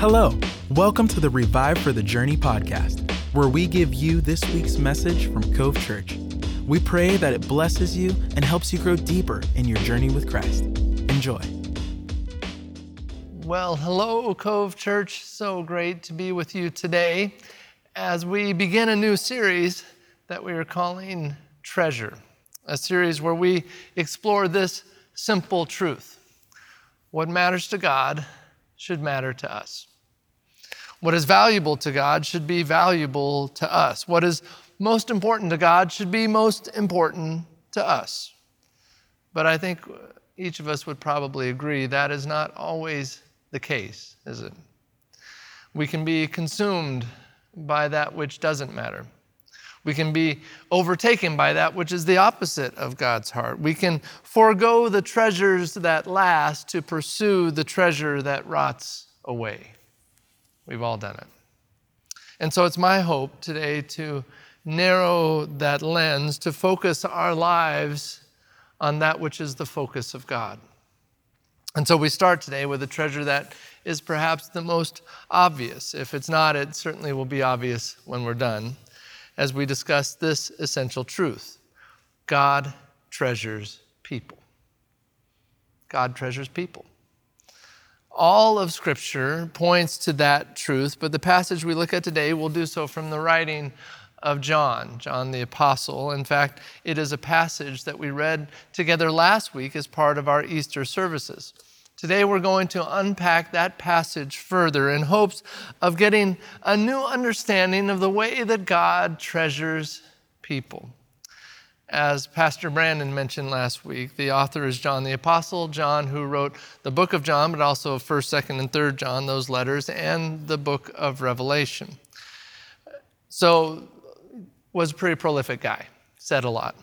Hello, welcome to the Revive for the Journey podcast, where we give you this week's message from Cove Church. We pray that it blesses you and helps you grow deeper in your journey with Christ. Enjoy. Well, hello, Cove Church. So great to be with you today as we begin a new series that we are calling Treasure, a series where we explore this simple truth what matters to God should matter to us. What is valuable to God should be valuable to us. What is most important to God should be most important to us. But I think each of us would probably agree that is not always the case, is it? We can be consumed by that which doesn't matter. We can be overtaken by that which is the opposite of God's heart. We can forego the treasures that last to pursue the treasure that rots away. We've all done it. And so it's my hope today to narrow that lens, to focus our lives on that which is the focus of God. And so we start today with a treasure that is perhaps the most obvious. If it's not, it certainly will be obvious when we're done as we discuss this essential truth God treasures people. God treasures people. All of Scripture points to that truth, but the passage we look at today will do so from the writing of John, John the Apostle. In fact, it is a passage that we read together last week as part of our Easter services. Today, we're going to unpack that passage further in hopes of getting a new understanding of the way that God treasures people. As Pastor Brandon mentioned last week, the author is John the Apostle, John who wrote the book of John, but also 1st, 2nd, and 3rd John, those letters, and the book of Revelation. So, was a pretty prolific guy, said a lot.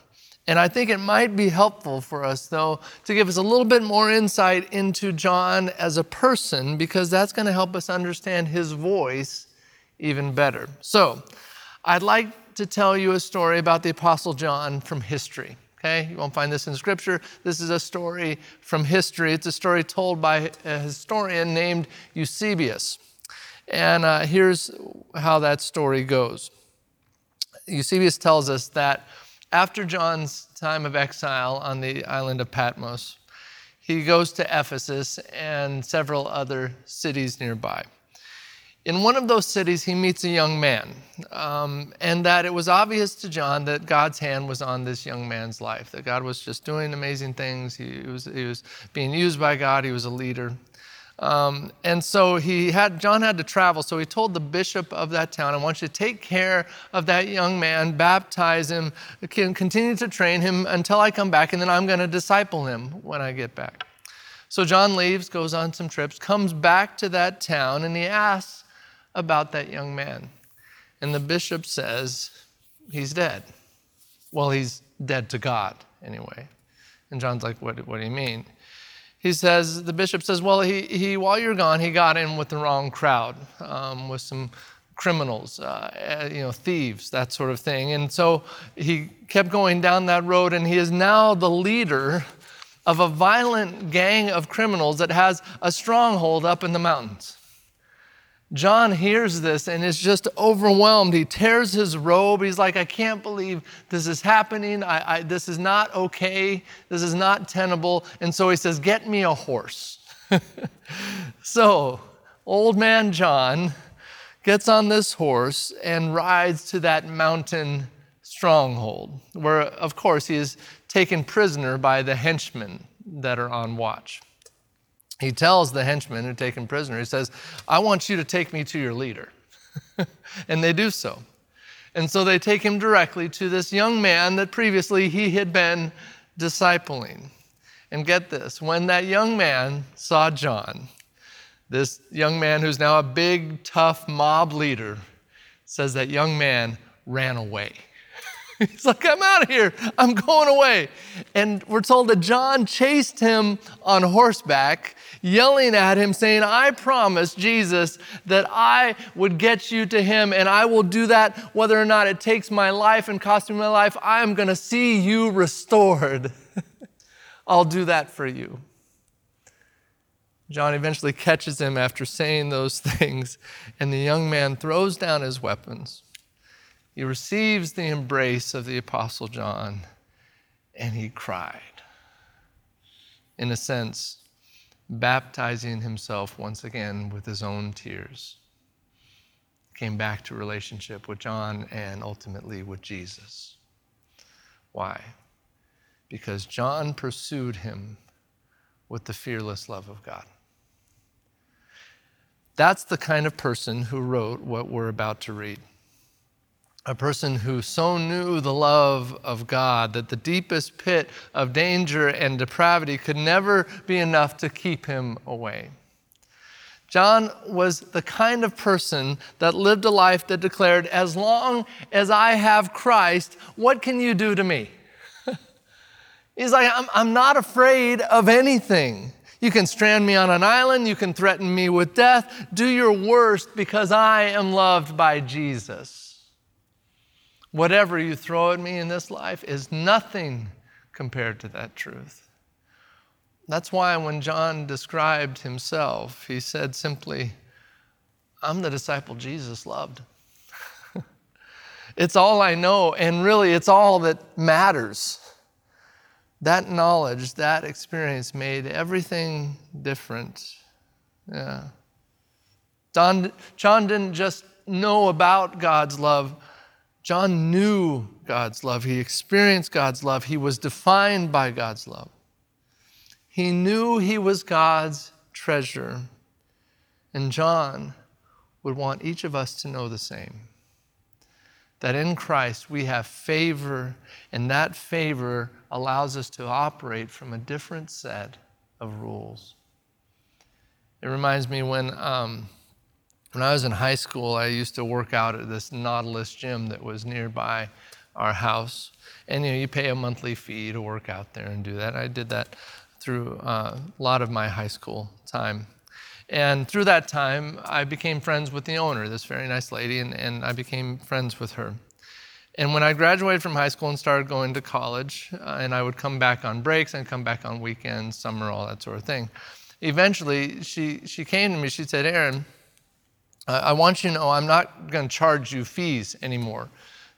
And I think it might be helpful for us, though, to give us a little bit more insight into John as a person, because that's going to help us understand his voice even better. So, I'd like to tell you a story about the Apostle John from history. Okay, you won't find this in Scripture. This is a story from history. It's a story told by a historian named Eusebius. And uh, here's how that story goes Eusebius tells us that after John's time of exile on the island of Patmos, he goes to Ephesus and several other cities nearby. In one of those cities, he meets a young man, um, and that it was obvious to John that God's hand was on this young man's life, that God was just doing amazing things. He was, he was being used by God, he was a leader. Um, and so he had John had to travel. So he told the bishop of that town, "I want you to take care of that young man, baptize him, continue to train him until I come back, and then I'm going to disciple him when I get back." So John leaves, goes on some trips, comes back to that town, and he asks about that young man. And the bishop says, "He's dead." Well, he's dead to God anyway. And John's like, "What? What do you mean?" he says, the bishop says, well, he, he while you're gone, he got in with the wrong crowd, um, with some criminals, uh, eh, you know, thieves, that sort of thing. And so he kept going down that road, and he is now the leader of a violent gang of criminals that has a stronghold up in the mountains. John hears this and is just overwhelmed. He tears his robe. He's like, I can't believe this is happening. I, I, this is not okay. This is not tenable. And so he says, Get me a horse. so, old man John gets on this horse and rides to that mountain stronghold, where, of course, he is taken prisoner by the henchmen that are on watch he tells the henchmen who take him prisoner, he says, I want you to take me to your leader. and they do so. And so they take him directly to this young man that previously he had been discipling. And get this when that young man saw John, this young man who's now a big, tough mob leader, says that young man ran away. He's like, I'm out of here. I'm going away. And we're told that John chased him on horseback, yelling at him, saying, I promise Jesus that I would get you to him, and I will do that whether or not it takes my life and costs me my life. I am going to see you restored. I'll do that for you. John eventually catches him after saying those things, and the young man throws down his weapons. He receives the embrace of the Apostle John, and he cried. In a sense, baptizing himself once again with his own tears. Came back to relationship with John and ultimately with Jesus. Why? Because John pursued him with the fearless love of God. That's the kind of person who wrote what we're about to read. A person who so knew the love of God that the deepest pit of danger and depravity could never be enough to keep him away. John was the kind of person that lived a life that declared, As long as I have Christ, what can you do to me? He's like, I'm, I'm not afraid of anything. You can strand me on an island. You can threaten me with death. Do your worst because I am loved by Jesus. Whatever you throw at me in this life is nothing compared to that truth. That's why when John described himself, he said simply, I'm the disciple Jesus loved. it's all I know, and really, it's all that matters. That knowledge, that experience made everything different. Yeah. John, John didn't just know about God's love, John knew God's love. He experienced God's love. He was defined by God's love. He knew he was God's treasure. And John would want each of us to know the same that in Christ we have favor, and that favor allows us to operate from a different set of rules. It reminds me when, um, when I was in high school, I used to work out at this Nautilus gym that was nearby our house. And you know, you pay a monthly fee to work out there and do that. I did that through uh, a lot of my high school time. And through that time, I became friends with the owner, this very nice lady, and, and I became friends with her. And when I graduated from high school and started going to college, uh, and I would come back on breaks and come back on weekends, summer, all that sort of thing, eventually she, she came to me, she said, Aaron, I want you to know I'm not going to charge you fees anymore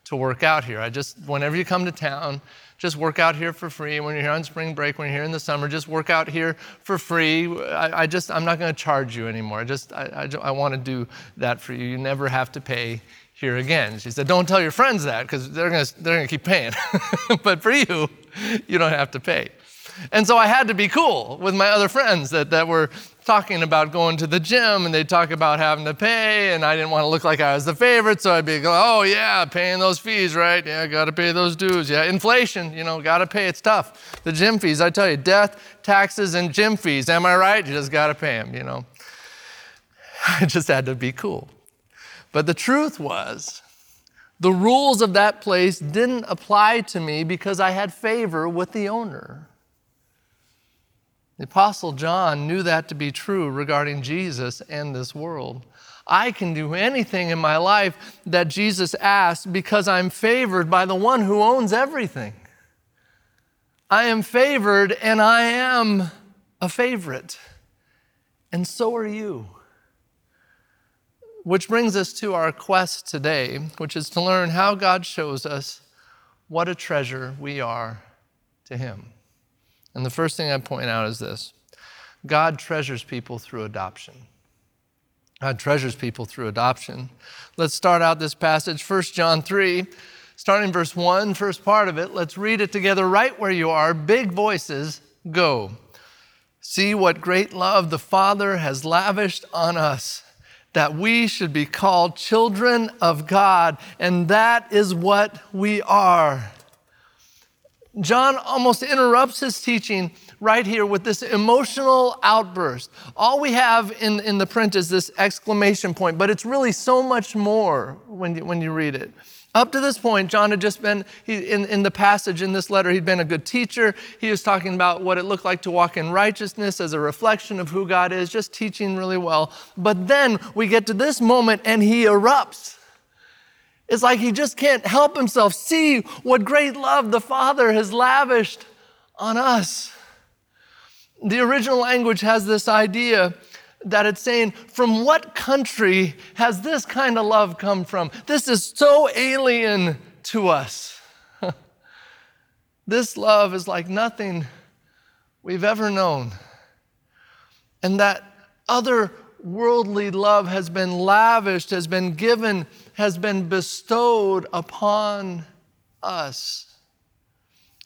to work out here. I just, whenever you come to town, just work out here for free. When you're here on spring break, when you're here in the summer, just work out here for free. I, I just, I'm not going to charge you anymore. I just, I, I, I want to do that for you. You never have to pay here again. She said, Don't tell your friends that because they're going to they're going to keep paying. but for you, you don't have to pay. And so I had to be cool with my other friends that, that were talking about going to the gym and they'd talk about having to pay, and I didn't want to look like I was the favorite, so I'd be like, oh, yeah, paying those fees, right? Yeah, got to pay those dues. Yeah, inflation, you know, got to pay. It's tough. The gym fees, I tell you, death, taxes, and gym fees, am I right? You just got to pay them, you know. I just had to be cool. But the truth was, the rules of that place didn't apply to me because I had favor with the owner. The Apostle John knew that to be true regarding Jesus and this world. I can do anything in my life that Jesus asked because I'm favored by the one who owns everything. I am favored and I am a favorite. And so are you. Which brings us to our quest today, which is to learn how God shows us what a treasure we are to Him. And the first thing I point out is this God treasures people through adoption. God treasures people through adoption. Let's start out this passage, 1 John 3, starting verse 1, first part of it. Let's read it together right where you are. Big voices, go. See what great love the Father has lavished on us, that we should be called children of God, and that is what we are. John almost interrupts his teaching right here with this emotional outburst. All we have in, in the print is this exclamation point, but it's really so much more when you, when you read it. Up to this point, John had just been, he, in, in the passage in this letter, he'd been a good teacher. He was talking about what it looked like to walk in righteousness as a reflection of who God is, just teaching really well. But then we get to this moment and he erupts. It's like he just can't help himself see what great love the Father has lavished on us. The original language has this idea that it's saying, From what country has this kind of love come from? This is so alien to us. this love is like nothing we've ever known. And that other worldly love has been lavished, has been given, has been bestowed upon us.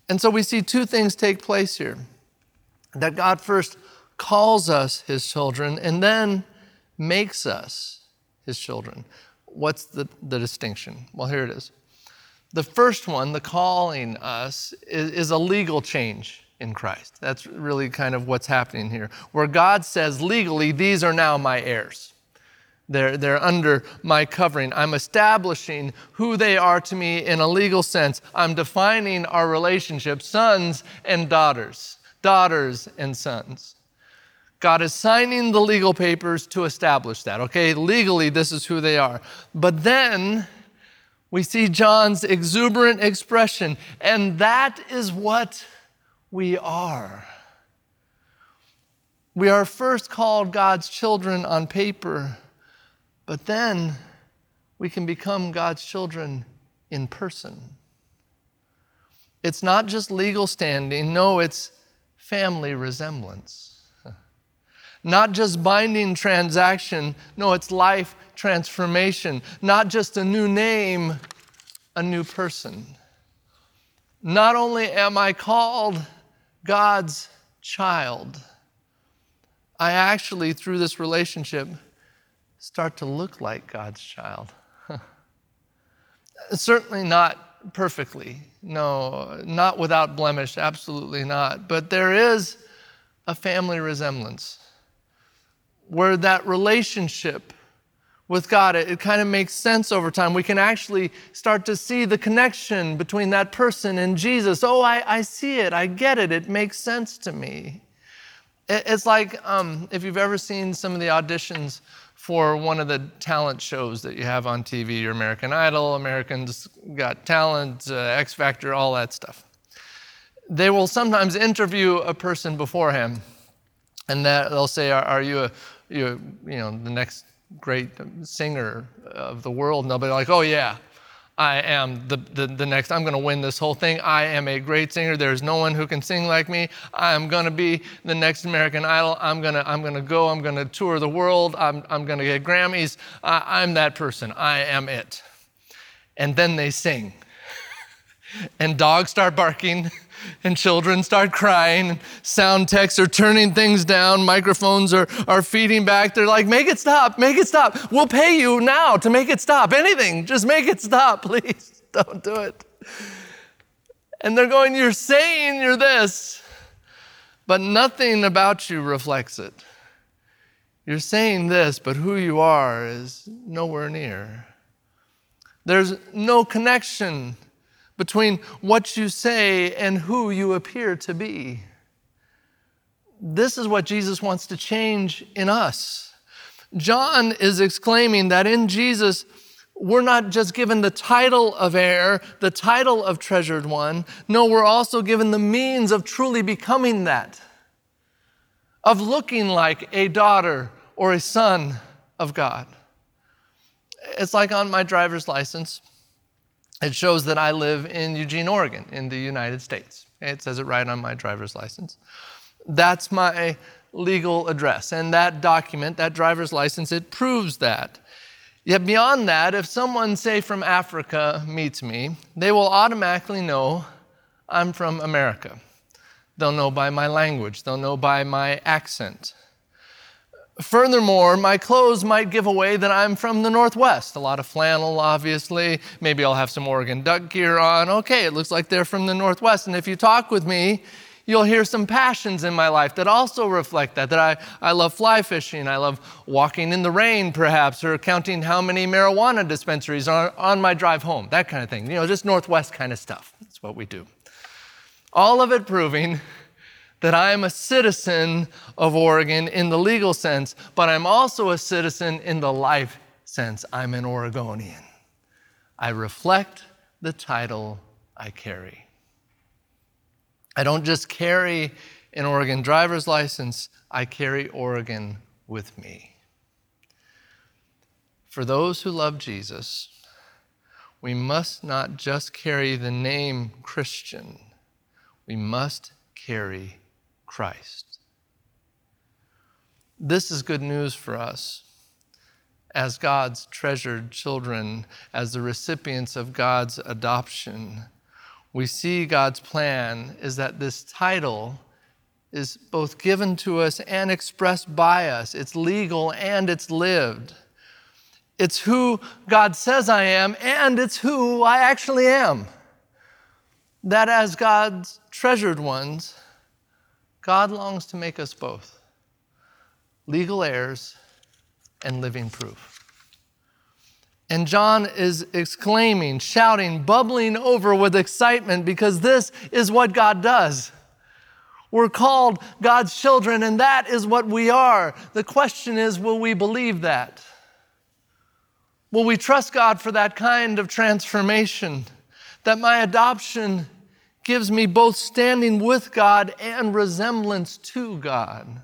And so we see two things take place here that God first calls us his children and then makes us his children. What's the, the distinction? Well, here it is. The first one, the calling us, is, is a legal change in Christ. That's really kind of what's happening here, where God says legally, these are now my heirs. They're, they're under my covering. I'm establishing who they are to me in a legal sense. I'm defining our relationship, sons and daughters, daughters and sons. God is signing the legal papers to establish that. Okay, legally, this is who they are. But then we see John's exuberant expression, and that is what we are. We are first called God's children on paper, but then we can become God's children in person. It's not just legal standing, no, it's family resemblance. Not just binding transaction, no, it's life transformation. Not just a new name, a new person. Not only am I called God's child, I actually, through this relationship, start to look like God's child. Certainly not perfectly, no, not without blemish, absolutely not. But there is a family resemblance where that relationship with God, it, it kind of makes sense over time. We can actually start to see the connection between that person and Jesus. Oh, I, I see it. I get it. It makes sense to me. It, it's like um, if you've ever seen some of the auditions for one of the talent shows that you have on TV, your American Idol, Americans Got Talent, uh, X Factor, all that stuff. They will sometimes interview a person beforehand, and that they'll say, "Are, are you a you, you know the next great singer of the world, and they'll be like, oh, yeah, I am the, the, the next, I'm going to win this whole thing. I am a great singer. There's no one who can sing like me. I'm going to be the next American Idol. I'm going to I'm to go. I'm going to tour the world. I'm, I'm going to get Grammys. I'm that person. I am it. And then they sing. and dogs start barking and children start crying. Sound techs are turning things down. Microphones are, are feeding back. They're like, make it stop, make it stop. We'll pay you now to make it stop. Anything, just make it stop, please. Don't do it. And they're going, You're saying you're this, but nothing about you reflects it. You're saying this, but who you are is nowhere near. There's no connection between what you say and who you appear to be. This is what Jesus wants to change in us. John is exclaiming that in Jesus, we're not just given the title of heir, the title of treasured one. No, we're also given the means of truly becoming that, of looking like a daughter or a son of God. It's like on my driver's license it shows that I live in Eugene, Oregon, in the United States. It says it right on my driver's license. That's my legal address. And that document, that driver's license, it proves that. Yet beyond that, if someone, say from Africa, meets me, they will automatically know I'm from America. They'll know by my language, they'll know by my accent. Furthermore, my clothes might give away that I'm from the Northwest. A lot of flannel, obviously. Maybe I'll have some Oregon duck gear on. Okay, it looks like they're from the Northwest. And if you talk with me, you'll hear some passions in my life that also reflect that. That I, I love fly fishing, I love walking in the rain, perhaps, or counting how many marijuana dispensaries are on my drive home, that kind of thing. You know, just Northwest kind of stuff. That's what we do. All of it proving that I am a citizen of Oregon in the legal sense, but I'm also a citizen in the life sense. I'm an Oregonian. I reflect the title I carry. I don't just carry an Oregon driver's license, I carry Oregon with me. For those who love Jesus, we must not just carry the name Christian, we must carry Christ. This is good news for us as God's treasured children, as the recipients of God's adoption. We see God's plan is that this title is both given to us and expressed by us. It's legal and it's lived. It's who God says I am, and it's who I actually am. That as God's treasured ones, God longs to make us both legal heirs and living proof. And John is exclaiming, shouting, bubbling over with excitement because this is what God does. We're called God's children, and that is what we are. The question is will we believe that? Will we trust God for that kind of transformation? That my adoption gives me both standing with God and resemblance to God.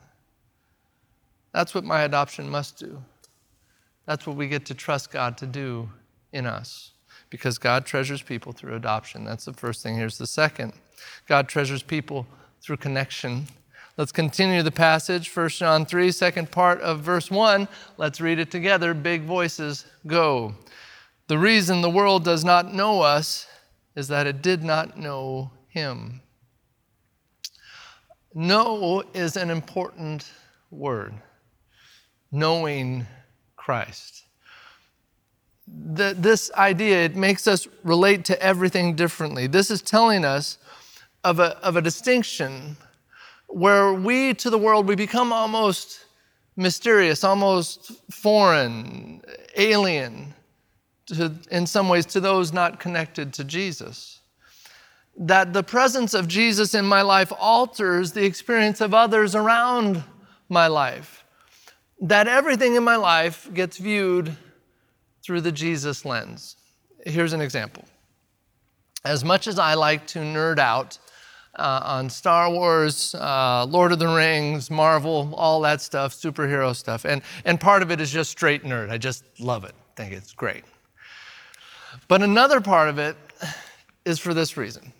That's what my adoption must do. That's what we get to trust God to do in us because God treasures people through adoption. That's the first thing. Here's the second God treasures people through connection. Let's continue the passage, 1 John 3, second part of verse 1. Let's read it together. Big voices, go. The reason the world does not know us is that it did not know him. Know is an important word. Knowing Christ. The, this idea, it makes us relate to everything differently. This is telling us of a, of a distinction where we to the world, we become almost mysterious, almost foreign, alien, to, in some ways, to those not connected to Jesus. That the presence of Jesus in my life alters the experience of others around my life. That everything in my life gets viewed through the Jesus lens. Here's an example. As much as I like to nerd out uh, on Star Wars, uh, Lord of the Rings, Marvel, all that stuff, superhero stuff. And, and part of it is just straight nerd. I just love it, I think it's great. But another part of it is for this reason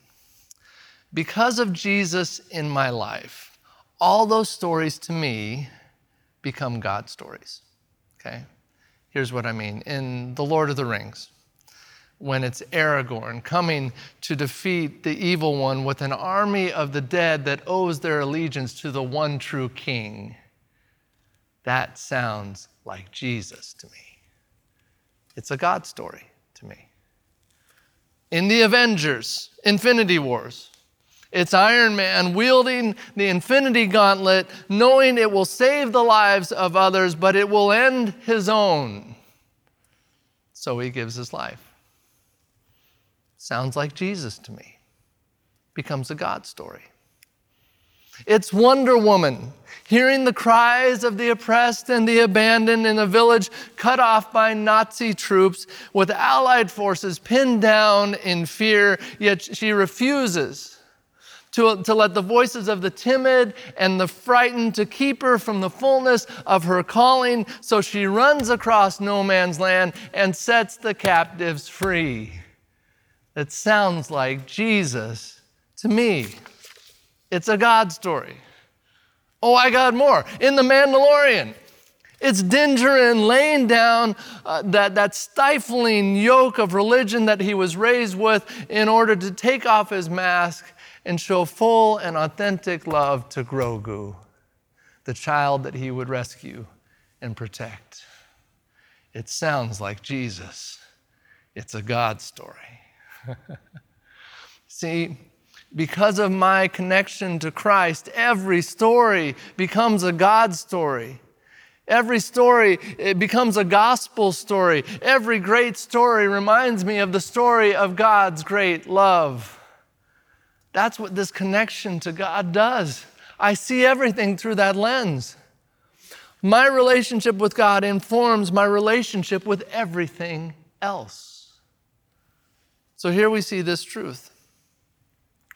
because of Jesus in my life, all those stories to me become God stories. Okay? Here's what I mean. In The Lord of the Rings, when it's Aragorn coming to defeat the evil one with an army of the dead that owes their allegiance to the one true king. That sounds like Jesus to me. It's a God story. In the Avengers, Infinity Wars, it's Iron Man wielding the Infinity Gauntlet, knowing it will save the lives of others, but it will end his own. So he gives his life. Sounds like Jesus to me. Becomes a God story. It's Wonder Woman, hearing the cries of the oppressed and the abandoned in a village cut off by Nazi troops with Allied forces pinned down in fear, yet she refuses to, to let the voices of the timid and the frightened to keep her from the fullness of her calling. So she runs across no man's land and sets the captives free that sounds like Jesus to me. It's a God story. Oh, I got more. In The Mandalorian, it's Din Djarin laying down uh, that, that stifling yoke of religion that he was raised with in order to take off his mask and show full and authentic love to Grogu, the child that he would rescue and protect. It sounds like Jesus. It's a God story. See, because of my connection to Christ, every story becomes a God story. Every story becomes a gospel story. Every great story reminds me of the story of God's great love. That's what this connection to God does. I see everything through that lens. My relationship with God informs my relationship with everything else. So here we see this truth,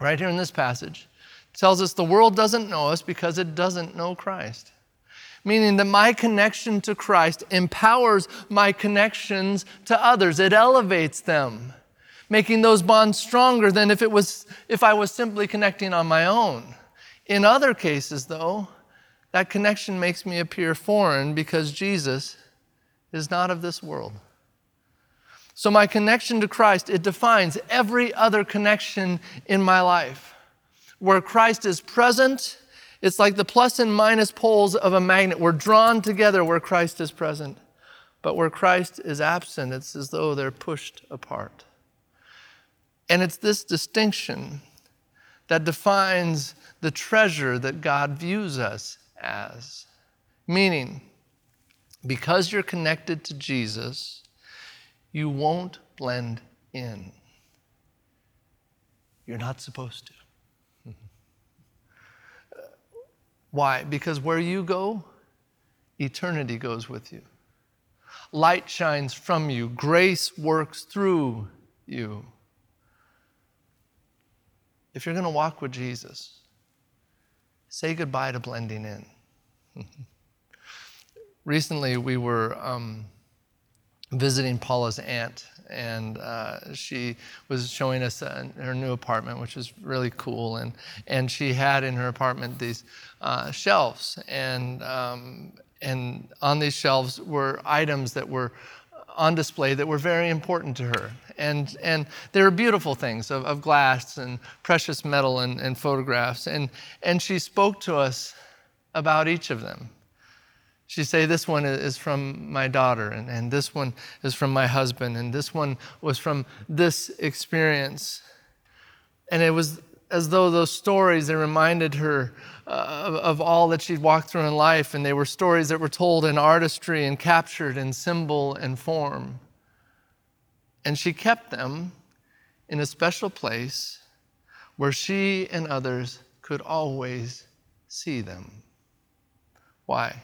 right here in this passage, tells us the world doesn't know us because it doesn't know Christ. Meaning that my connection to Christ empowers my connections to others. It elevates them, making those bonds stronger than if it was if I was simply connecting on my own. In other cases, though, that connection makes me appear foreign because Jesus is not of this world. So my connection to Christ, it defines every other connection in my life. Where Christ is present, it's like the plus and minus poles of a magnet. We're drawn together where Christ is present. But where Christ is absent, it's as though they're pushed apart. And it's this distinction that defines the treasure that God views us as. Meaning, because you're connected to Jesus, you won't blend in. You're not supposed to. Why? Because where you go, eternity goes with you. Light shines from you, grace works through you. If you're going to walk with Jesus, say goodbye to blending in. Recently, we were um, visiting Paula's aunt, and uh, she was showing us uh, her new apartment, which was really cool. And, and she had in her apartment these uh, shelves, and, um, and on these shelves were items that were on display that were very important to her. And, and they were beautiful things of, of glass and precious metal and, and photographs. And, and she spoke to us about each of them. She'd say, This one is from my daughter, and, and this one is from my husband, and this one was from this experience. And it was as though those stories, they reminded her uh, of, of all that she'd walked through in life, and they were stories that were told in artistry and captured in symbol and form. And she kept them in a special place where she and others could always see them. Why?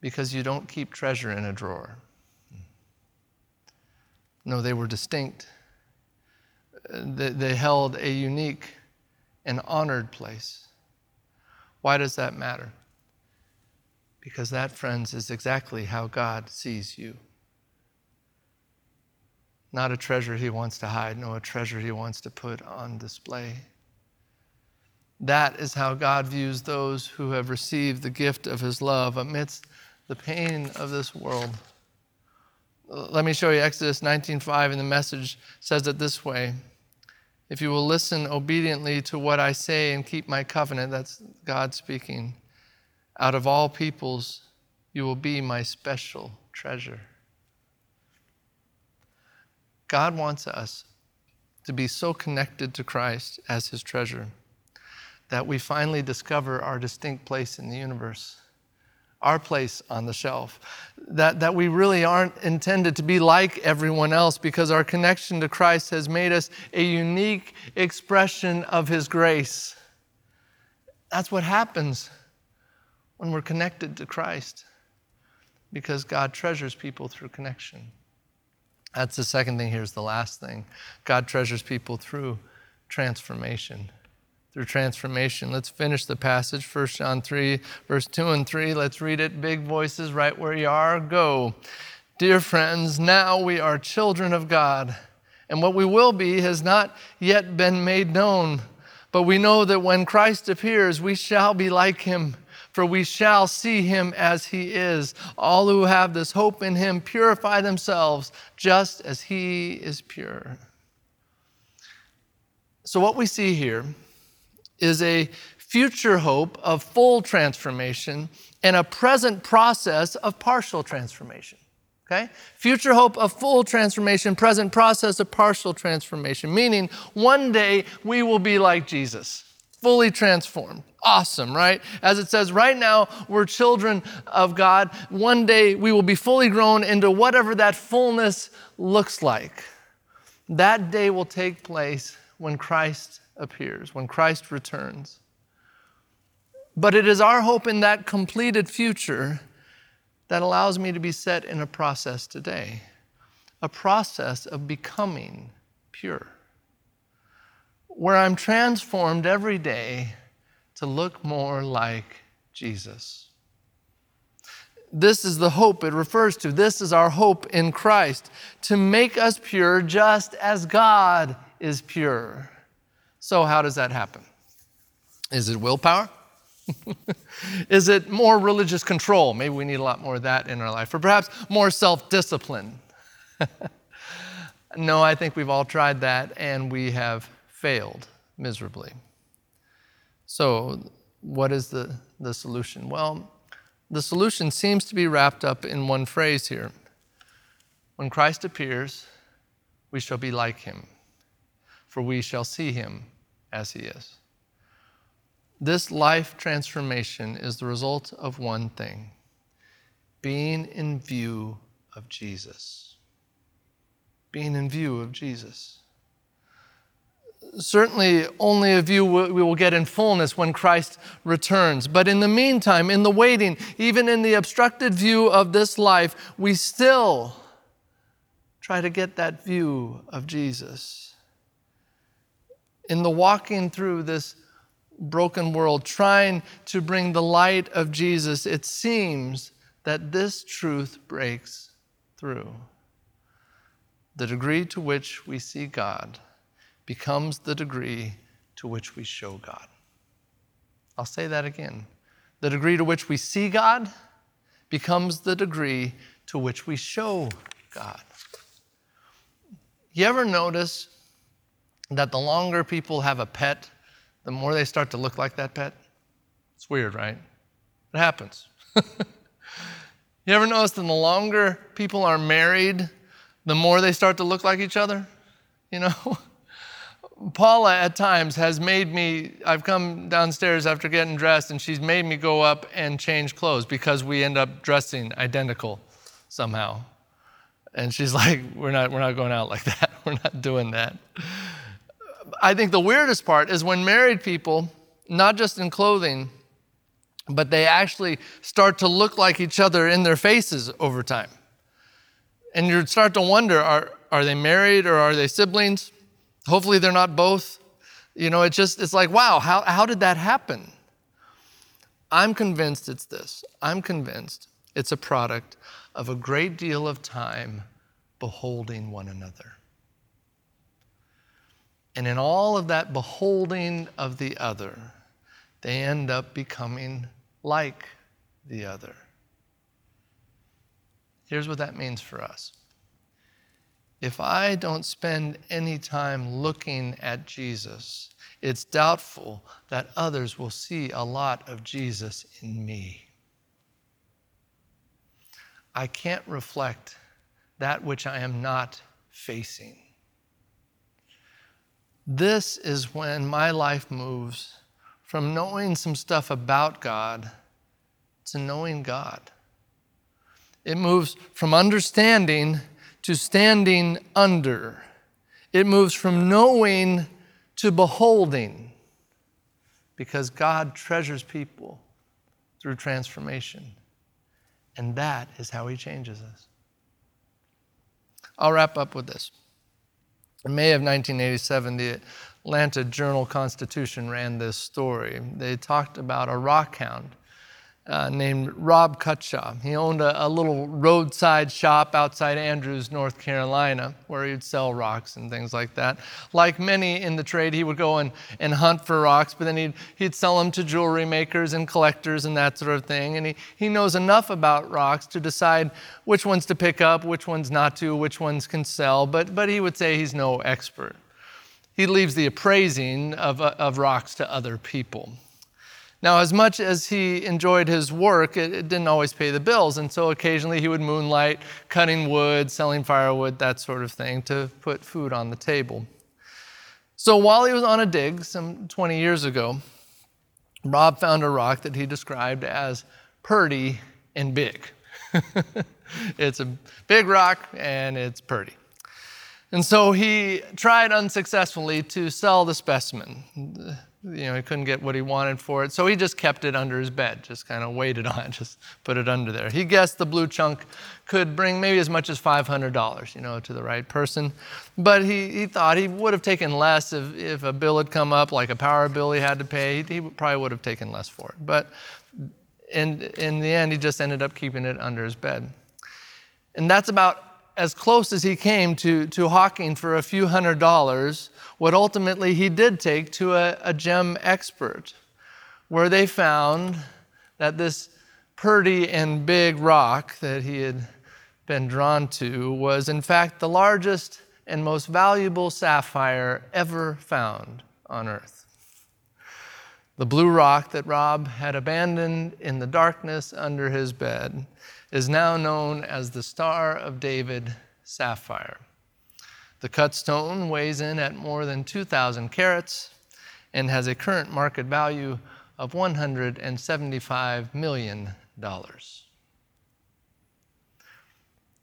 Because you don't keep treasure in a drawer. No, they were distinct. They held a unique and honored place. Why does that matter? Because that, friends, is exactly how God sees you. Not a treasure he wants to hide, no, a treasure he wants to put on display. That is how God views those who have received the gift of his love amidst the pain of this world. Let me show you Exodus 19:5 and the message says it this way. If you will listen obediently to what I say and keep my covenant, that's God speaking, out of all peoples you will be my special treasure. God wants us to be so connected to Christ as his treasure that we finally discover our distinct place in the universe our place on the shelf. That, that we really aren't intended to be like everyone else because our connection to Christ has made us a unique expression of His grace. That's what happens when we're connected to Christ because God treasures people through connection. That's the second thing. Here's the last thing God treasures people through transformation transformation. Let's finish the passage, 1 John 3, verse 2 and 3. Let's read it. Big voices right where you are. Go. Dear friends, now we are children of God, and what we will be has not yet been made known. But we know that when Christ appears, we shall be like him, for we shall see him as he is. All who have this hope in him purify themselves just as he is pure. So, what we see here is a future hope of full transformation and a present process of partial transformation. Okay? Future hope of full transformation, present process of partial transformation, meaning one day we will be like Jesus, fully transformed. Awesome, right? As it says, right now we're children of God. One day we will be fully grown into whatever that fullness looks like. That day will take place when Christ appears, when Christ returns. But it is our hope in that completed future that allows me to be set in a process today, a process of becoming pure. where I'm transformed every day to look more like Jesus. This is the hope it refers to. This is our hope in Christ to make us pure just as God is pure. So, how does that happen? Is it willpower? is it more religious control? Maybe we need a lot more of that in our life. Or perhaps more self discipline. no, I think we've all tried that and we have failed miserably. So, what is the, the solution? Well, the solution seems to be wrapped up in one phrase here. When Christ appears, we shall be like him, for we shall see him as he is. This life transformation is the result of one thing being in view of Jesus. Being in view of Jesus certainly only a view we will get in fullness when Christ returns. But in the meantime, in the waiting, even in the obstructed view of this life, we still try to get that view of Jesus. In the walking through this broken world, trying to bring the light of Jesus, it seems that this truth breaks through. The degree to which we see God becomes the degree to which we show God. I'll say that again. The degree to which we see God becomes the degree to which we show God. You ever notice that the longer people have a pet, the more they start to look like that pet? It's weird, right? It happens. you ever notice that the longer people are married, the more they start to look like each other? You know? Paula at times has made me, I've come downstairs after getting dressed and she's made me go up and change clothes because we end up dressing identical somehow. And she's like, we're not, we're not going out like that. We're not doing that. I think the weirdest part is when married people, not just in clothing, but they actually start to look like each other in their faces over time. And you start to wonder are, are they married or are they siblings? Hopefully, they're not both. You know, it's just, it's like, wow, how, how did that happen? I'm convinced it's this. I'm convinced it's a product of a great deal of time beholding one another. And in all of that beholding of the other, they end up becoming like the other. Here's what that means for us if I don't spend any time looking at Jesus, it's doubtful that others will see a lot of Jesus in me. I can't reflect that which I am not facing. This is when my life moves from knowing some stuff about God to knowing God. It moves from understanding to standing under. It moves from knowing to beholding because God treasures people through transformation. And that is how He changes us. I'll wrap up with this. In May of 1987, the Atlanta Journal Constitution ran this story. They talked about a rock hound uh, named Rob Cutshaw. He owned a, a, little roadside shop outside Andrews, North Carolina, where he'd sell rocks and things like that. Like many in the trade, he would go and, and hunt for rocks, but then he'd, he'd sell them to jewelry makers and collectors and that sort of thing. And he, he knows enough about rocks to decide which ones to pick up, which ones not to, which ones can sell, but, but he would say he's no expert. He leaves the appraising of, of rocks to other people. Now, as much as he enjoyed his work, it, it, didn't always pay the bills. And so occasionally he would moonlight cutting wood, selling firewood, that sort of thing to put food on the table. So while he was on a dig some 20 years ago, Rob found a rock that he described as purty and big. it's a big rock and it's purty. And so he tried unsuccessfully to sell the specimen you know, he couldn't get what he wanted for it. So he just kept it under his bed, just kind of waited on it, just put it under there. He guessed the blue chunk could bring maybe as much as $500, you know, to the right person. But he, he thought he would have taken less if, if a bill had come up, like a power bill he had to pay. He, he probably would have taken less for it. But in, in the end, he just ended up keeping it under his bed. And that's about as close as he came to, to hawking for a few hundred dollars what ultimately he did take to a, a gem expert, where they found that this pretty and big rock that he had been drawn to was, in fact, the largest and most valuable sapphire ever found on earth. The blue rock that Rob had abandoned in the darkness under his bed is now known as the Star of David sapphire. The cut stone weighs in at more than 2,000 carats and has a current market value of $175 million.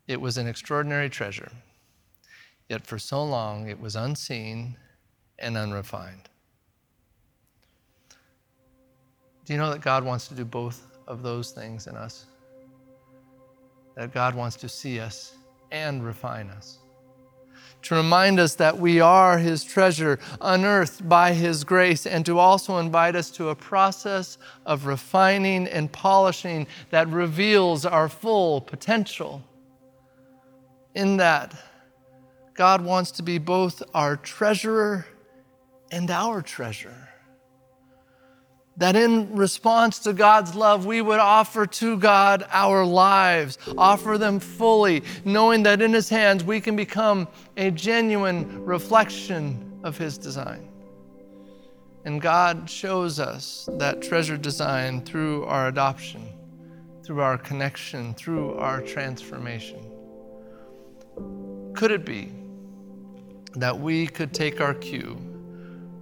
It was an extraordinary treasure, yet for so long it was unseen and unrefined. Do you know that God wants to do both of those things in us? That God wants to see us and refine us to remind us that we are His treasure, unearthed by His grace, and to also invite us to a process of refining and polishing that reveals our full potential. In that, God wants to be both our treasurer and our treasure that in response to God's love, we would offer to God our lives, offer them fully, knowing that in His hands we can become a genuine reflection of His design. And God shows us that treasure design through our adoption, through our connection, through our transformation. Could it be that we could take our cue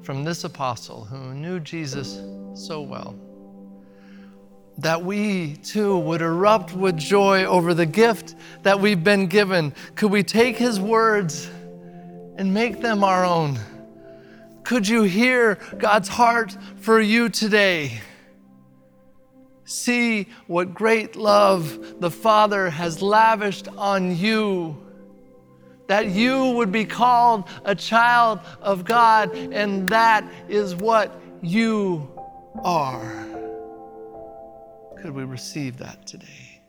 from this apostle who knew Jesus? So well. That we too would erupt with joy over the gift that we've been given. Could we take his words and make them our own? Could you hear God's heart for you today? See what great love the Father has lavished on you that you would be called a child of God, and that is what you are. Could we receive that today?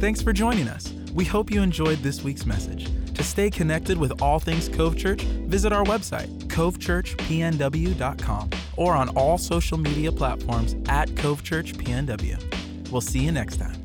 Thanks for joining us. We hope you enjoyed this week's message. To stay connected with all things Cove Church, visit our website, covechurchpnw.com, or on all social media platforms at Cove Church PNW. We'll see you next time.